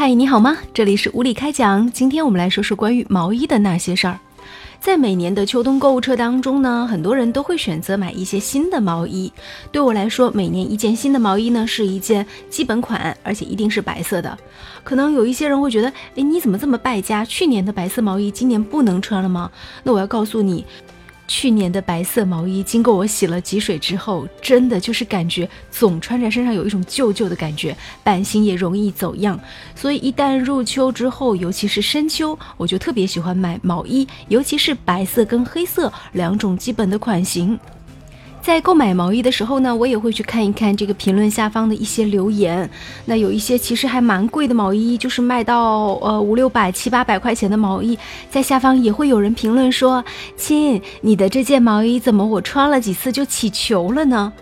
嗨，你好吗？这里是无理开讲。今天我们来说说关于毛衣的那些事儿。在每年的秋冬购物车当中呢，很多人都会选择买一些新的毛衣。对我来说，每年一件新的毛衣呢，是一件基本款，而且一定是白色的。可能有一些人会觉得，哎，你怎么这么败家？去年的白色毛衣今年不能穿了吗？那我要告诉你。去年的白色毛衣，经过我洗了几水之后，真的就是感觉总穿在身上有一种旧旧的感觉，版型也容易走样。所以一旦入秋之后，尤其是深秋，我就特别喜欢买毛衣，尤其是白色跟黑色两种基本的款型。在购买毛衣的时候呢，我也会去看一看这个评论下方的一些留言。那有一些其实还蛮贵的毛衣，就是卖到呃五六百、七八百块钱的毛衣，在下方也会有人评论说：“亲，你的这件毛衣怎么我穿了几次就起球了呢？”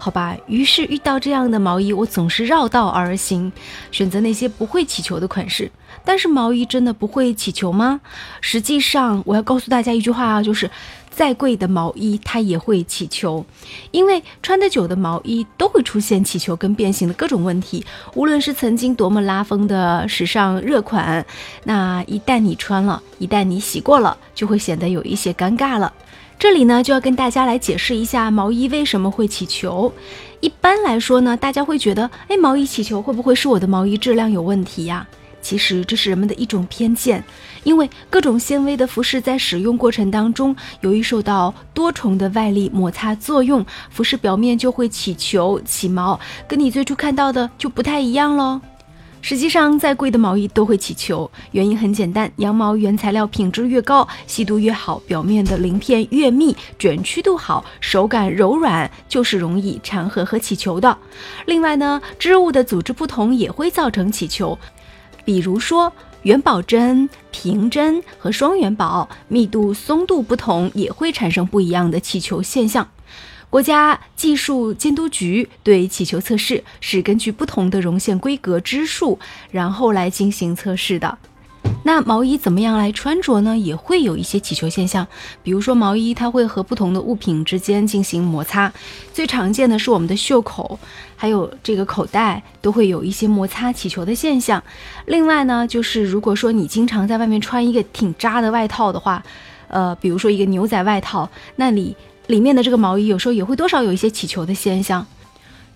好吧，于是遇到这样的毛衣，我总是绕道而行，选择那些不会起球的款式。但是毛衣真的不会起球吗？实际上，我要告诉大家一句话啊，就是。再贵的毛衣，它也会起球，因为穿得久的毛衣都会出现起球跟变形的各种问题。无论是曾经多么拉风的时尚热款，那一旦你穿了，一旦你洗过了，就会显得有一些尴尬了。这里呢，就要跟大家来解释一下毛衣为什么会起球。一般来说呢，大家会觉得，哎，毛衣起球会不会是我的毛衣质量有问题呀？其实这是人们的一种偏见，因为各种纤维的服饰在使用过程当中，由于受到多重的外力摩擦作用，服饰表面就会起球起毛，跟你最初看到的就不太一样喽。实际上，再贵的毛衣都会起球，原因很简单，羊毛原材料品质越高，细度越好，表面的鳞片越密，卷曲度好，手感柔软，就是容易缠合和起球的。另外呢，织物的组织不同也会造成起球。比如说，元宝针、平针和双元宝密度、松度不同，也会产生不一样的起球现象。国家技术监督局对起球测试是根据不同的绒线规格支数，然后来进行测试的。那毛衣怎么样来穿着呢？也会有一些起球现象。比如说毛衣，它会和不同的物品之间进行摩擦。最常见的是我们的袖口，还有这个口袋都会有一些摩擦起球的现象。另外呢，就是如果说你经常在外面穿一个挺扎的外套的话，呃，比如说一个牛仔外套，那里里面的这个毛衣有时候也会多少有一些起球的现象。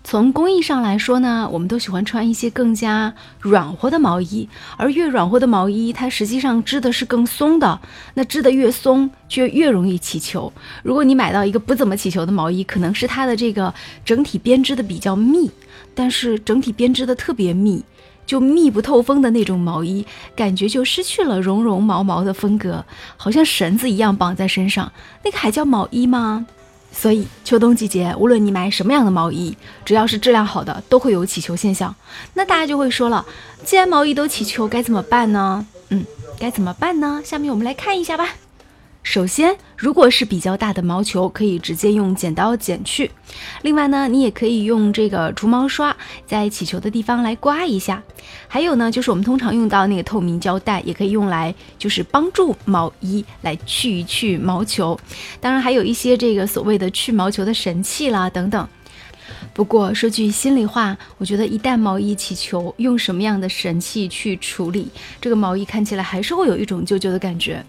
从工艺上来说呢，我们都喜欢穿一些更加软和的毛衣，而越软和的毛衣，它实际上织的是更松的。那织的越松，就越容易起球。如果你买到一个不怎么起球的毛衣，可能是它的这个整体编织的比较密，但是整体编织的特别密，就密不透风的那种毛衣，感觉就失去了绒绒毛毛的风格，好像绳子一样绑在身上，那个还叫毛衣吗？所以秋冬季节，无论你买什么样的毛衣，只要是质量好的，都会有起球现象。那大家就会说了，既然毛衣都起球，该怎么办呢？嗯，该怎么办呢？下面我们来看一下吧。首先，如果是比较大的毛球，可以直接用剪刀剪去。另外呢，你也可以用这个除毛刷在起球的地方来刮一下。还有呢，就是我们通常用到那个透明胶带，也可以用来就是帮助毛衣来去一去毛球。当然，还有一些这个所谓的去毛球的神器啦等等。不过说句心里话，我觉得一旦毛衣起球，用什么样的神器去处理，这个毛衣看起来还是会有一种旧旧的感觉。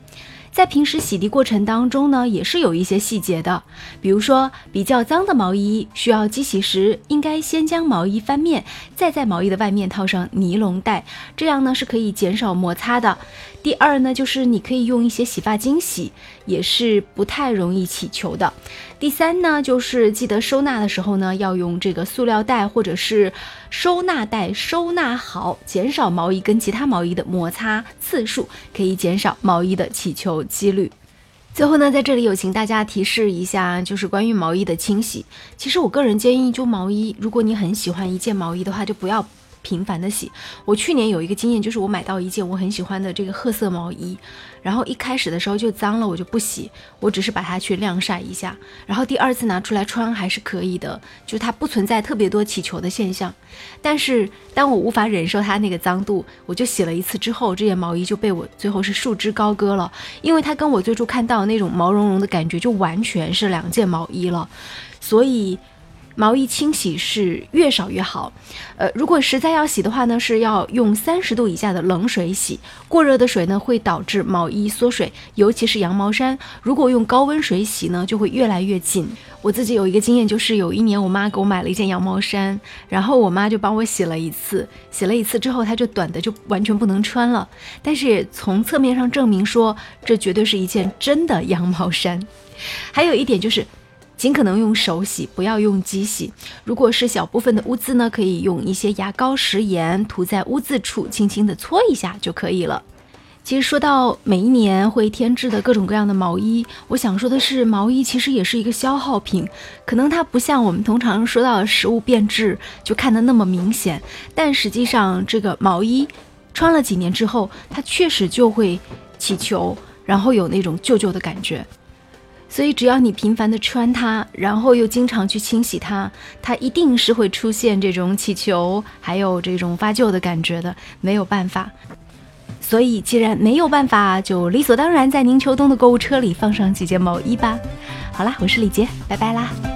在平时洗涤过程当中呢，也是有一些细节的。比如说，比较脏的毛衣需要机洗时，应该先将毛衣翻面，再在毛衣的外面套上尼龙袋，这样呢是可以减少摩擦的。第二呢，就是你可以用一些洗发精洗，也是不太容易起球的。第三呢，就是记得收纳的时候呢，要用这个塑料袋或者是收纳袋收纳好，减少毛衣跟其他毛衣的摩擦次数，可以减少毛衣的起球几率。最后呢，在这里有请大家提示一下，就是关于毛衣的清洗。其实我个人建议，就毛衣，如果你很喜欢一件毛衣的话，就不要。频繁的洗，我去年有一个经验，就是我买到一件我很喜欢的这个褐色毛衣，然后一开始的时候就脏了，我就不洗，我只是把它去晾晒一下，然后第二次拿出来穿还是可以的，就它不存在特别多起球的现象。但是当我无法忍受它那个脏度，我就洗了一次之后，这件毛衣就被我最后是束之高阁了，因为它跟我最初看到那种毛茸茸的感觉就完全是两件毛衣了，所以。毛衣清洗是越少越好。呃，如果实在要洗的话呢，是要用三十度以下的冷水洗。过热的水呢会导致毛衣缩水，尤其是羊毛衫。如果用高温水洗呢，就会越来越紧。我自己有一个经验，就是有一年我妈给我买了一件羊毛衫，然后我妈就帮我洗了一次，洗了一次之后，它就短的就完全不能穿了。但是也从侧面上证明说，这绝对是一件真的羊毛衫。还有一点就是。尽可能用手洗，不要用机洗。如果是小部分的污渍呢，可以用一些牙膏、食盐涂在污渍处，轻轻的搓一下就可以了。其实说到每一年会添置的各种各样的毛衣，我想说的是，毛衣其实也是一个消耗品。可能它不像我们通常说到的食物变质就看得那么明显，但实际上这个毛衣穿了几年之后，它确实就会起球，然后有那种旧旧的感觉。所以，只要你频繁的穿它，然后又经常去清洗它，它一定是会出现这种起球，还有这种发旧的感觉的，没有办法。所以，既然没有办法，就理所当然在您秋冬的购物车里放上几件毛衣吧。好啦，我是李杰，拜拜啦。